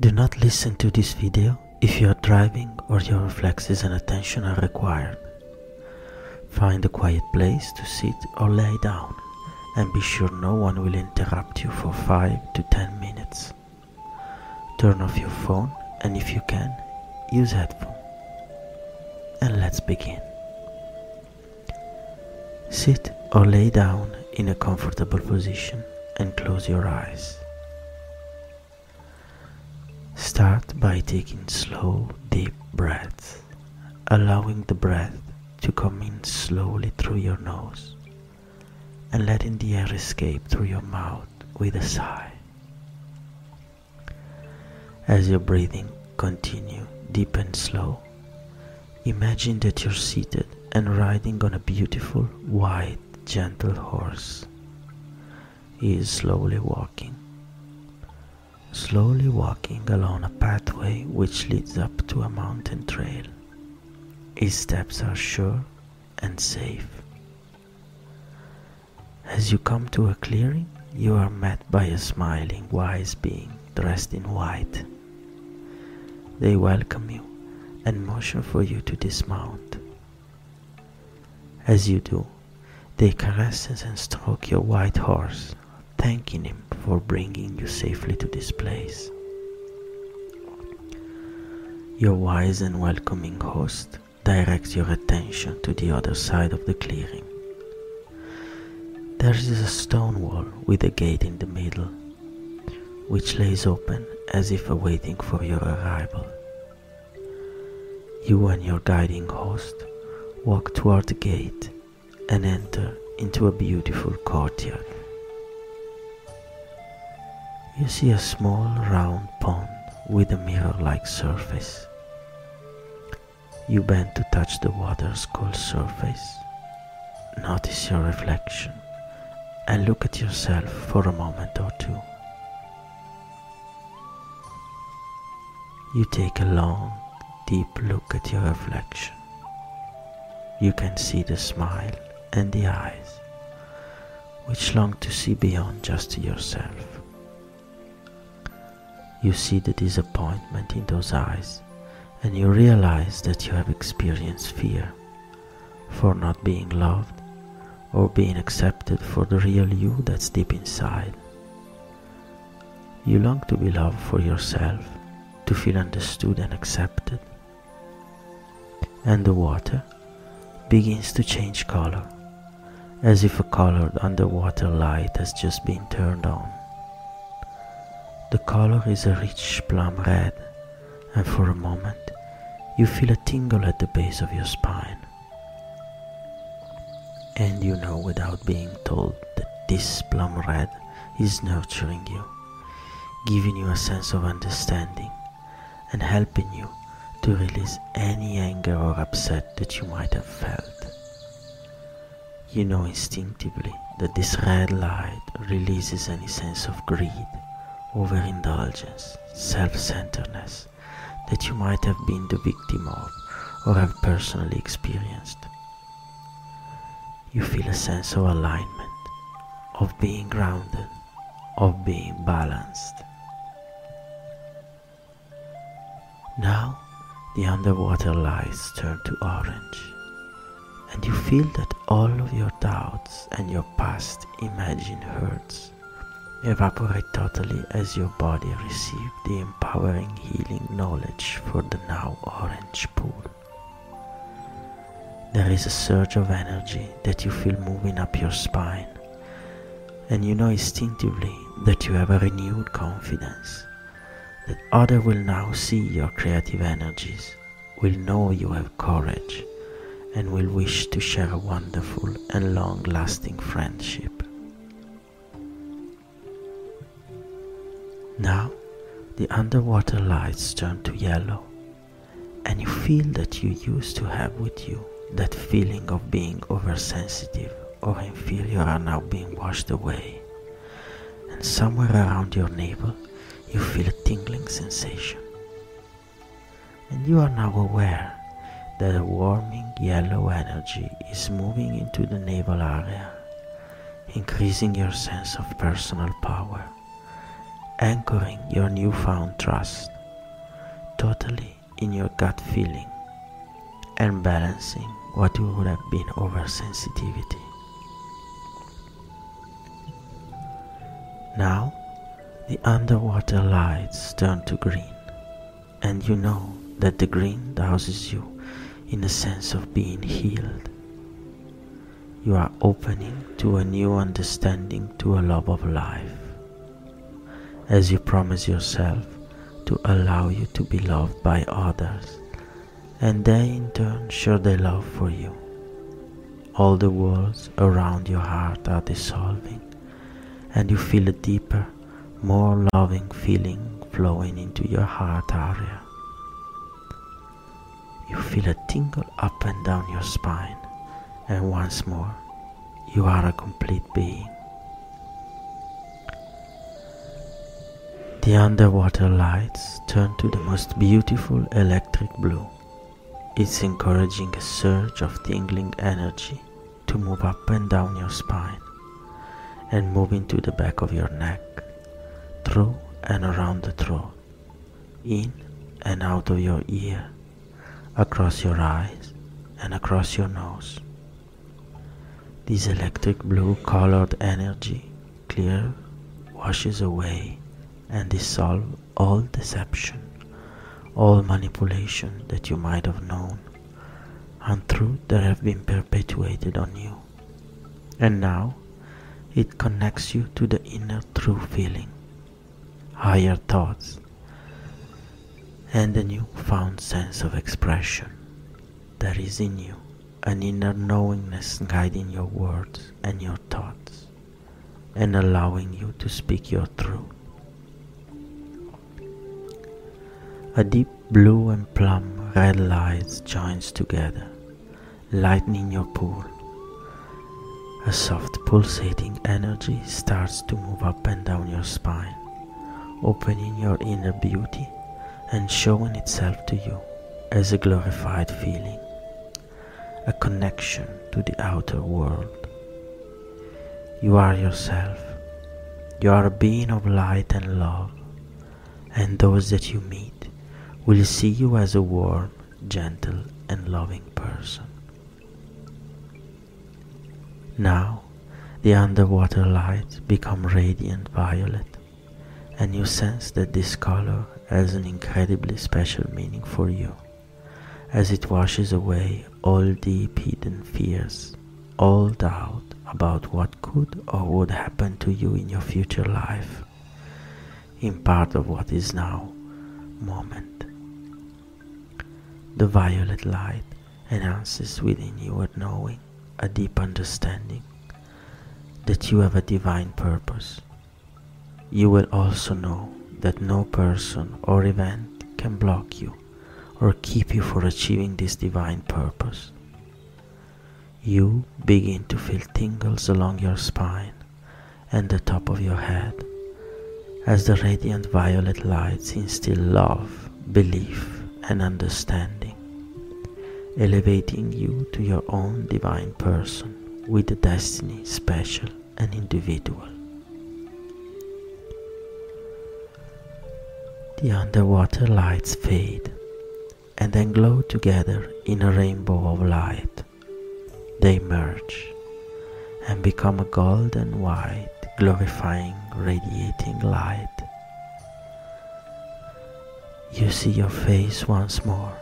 Do not listen to this video if you are driving or your reflexes and attention are required. Find a quiet place to sit or lay down and be sure no one will interrupt you for 5 to 10 minutes. Turn off your phone and if you can, use headphones. And let's begin. Sit or lay down in a comfortable position and close your eyes. Start by taking slow, deep breaths, allowing the breath to come in slowly through your nose and letting the air escape through your mouth with a sigh. As your breathing continue deep and slow, imagine that you're seated and riding on a beautiful, white, gentle horse. He is slowly walking, slowly walking along a pathway which leads up to a mountain trail. His steps are sure and safe. As you come to a clearing, you are met by a smiling, wise being dressed in white. They welcome you and motion for you to dismount. As you do, they caress and stroke your white horse, thanking him for bringing you safely to this place. Your wise and welcoming host directs your attention to the other side of the clearing. There is a stone wall with a gate in the middle, which lays open as if awaiting for your arrival. You and your guiding host walk toward the gate and enter into a beautiful courtyard. You see a small round pond with a mirror like surface. You bend to touch the water's cool surface. Notice your reflection and look at yourself for a moment or two. You take a long, deep look at your reflection. You can see the smile and the eyes, which long to see beyond just yourself. You see the disappointment in those eyes, and you realize that you have experienced fear for not being loved or being accepted for the real you that's deep inside. You long to be loved for yourself, to feel understood and accepted. And the water begins to change color, as if a colored underwater light has just been turned on. The color is a rich plum red, and for a moment you feel a tingle at the base of your spine. And you know without being told that this plum red is nurturing you, giving you a sense of understanding and helping you to release any anger or upset that you might have felt. You know instinctively that this red light releases any sense of greed, overindulgence, self centeredness that you might have been the victim of or have personally experienced. You feel a sense of alignment, of being grounded, of being balanced. Now the underwater lights turn to orange, and you feel that all of your doubts and your past imagined hurts evaporate totally as your body receives the empowering healing knowledge for the now orange pool. There is a surge of energy that you feel moving up your spine, and you know instinctively that you have a renewed confidence that others will now see your creative energies, will know you have courage, and will wish to share a wonderful and long lasting friendship. Now the underwater lights turn to yellow, and you feel that you used to have with you that feeling of being oversensitive or inferior are now being washed away, and somewhere around your navel you feel a tingling sensation. And you are now aware that a warming yellow energy is moving into the navel area, increasing your sense of personal power anchoring your newfound trust totally in your gut feeling and balancing what would have been oversensitivity. Now the underwater lights turn to green, and you know that the green douses you in a sense of being healed. You are opening to a new understanding to a love of life as you promise yourself to allow you to be loved by others and they in turn show their love for you. All the walls around your heart are dissolving and you feel a deeper, more loving feeling flowing into your heart area. You feel a tingle up and down your spine and once more you are a complete being. The underwater lights turn to the most beautiful electric blue. It's encouraging a surge of tingling energy to move up and down your spine and move into the back of your neck, through and around the throat, in and out of your ear, across your eyes and across your nose. This electric blue colored energy clear washes away and dissolve all deception, all manipulation that you might have known, and truth that have been perpetuated on you. And now it connects you to the inner true feeling, higher thoughts, and a new found sense of expression that is in you an inner knowingness guiding your words and your thoughts and allowing you to speak your truth. A deep blue and plum red light joins together, lightening your pool. A soft pulsating energy starts to move up and down your spine, opening your inner beauty and showing itself to you as a glorified feeling a connection to the outer world. You are yourself. You are a being of light and love, and those that you meet will see you as a warm, gentle, and loving person. Now, the underwater lights become radiant violet, and you sense that this color has an incredibly special meaning for you as it washes away all deep hidden fears, all doubt about what could or would happen to you in your future life, in part of what is now moment. The violet light enhances within you a knowing, a deep understanding that you have a divine purpose. You will also know that no person or event can block you or keep you from achieving this divine purpose. You begin to feel tingles along your spine and the top of your head as the radiant violet lights instill love, belief, and understanding, elevating you to your own divine person with a destiny special and individual. The underwater lights fade and then glow together in a rainbow of light. They merge and become a golden white, glorifying, radiating light. You see your face once more.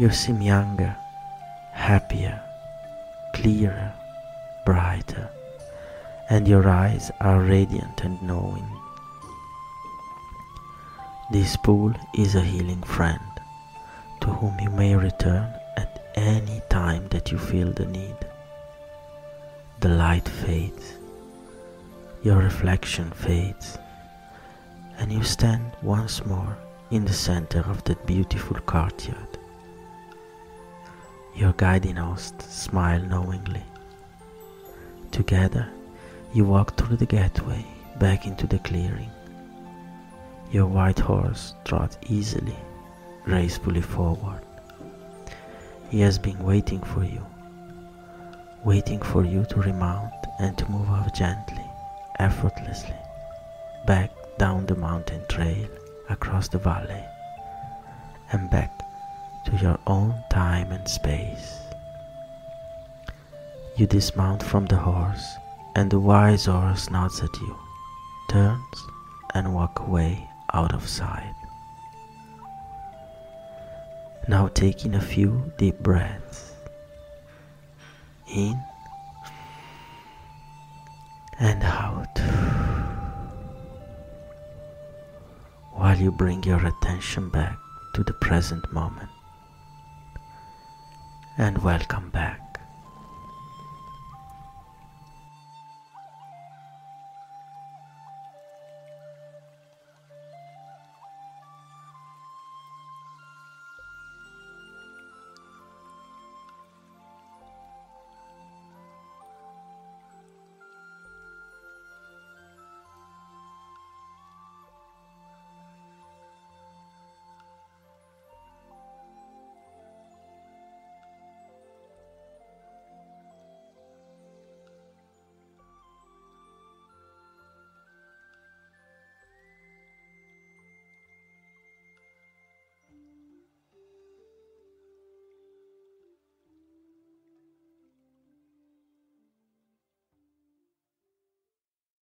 You seem younger, happier, clearer, brighter, and your eyes are radiant and knowing. This pool is a healing friend to whom you may return at any time that you feel the need. The light fades, your reflection fades, and you stand once more in the center of that beautiful courtyard. Your guiding host smile knowingly. Together, you walk through the gateway back into the clearing. Your white horse trots easily gracefully forward. He has been waiting for you, waiting for you to remount and to move off gently, effortlessly, back down the mountain trail across the valley and back to your own time and space. You dismount from the horse, and the wise horse nods at you, turns, and walk away out of sight. Now taking a few deep breaths in and out while you bring your attention back to the present moment and welcome back.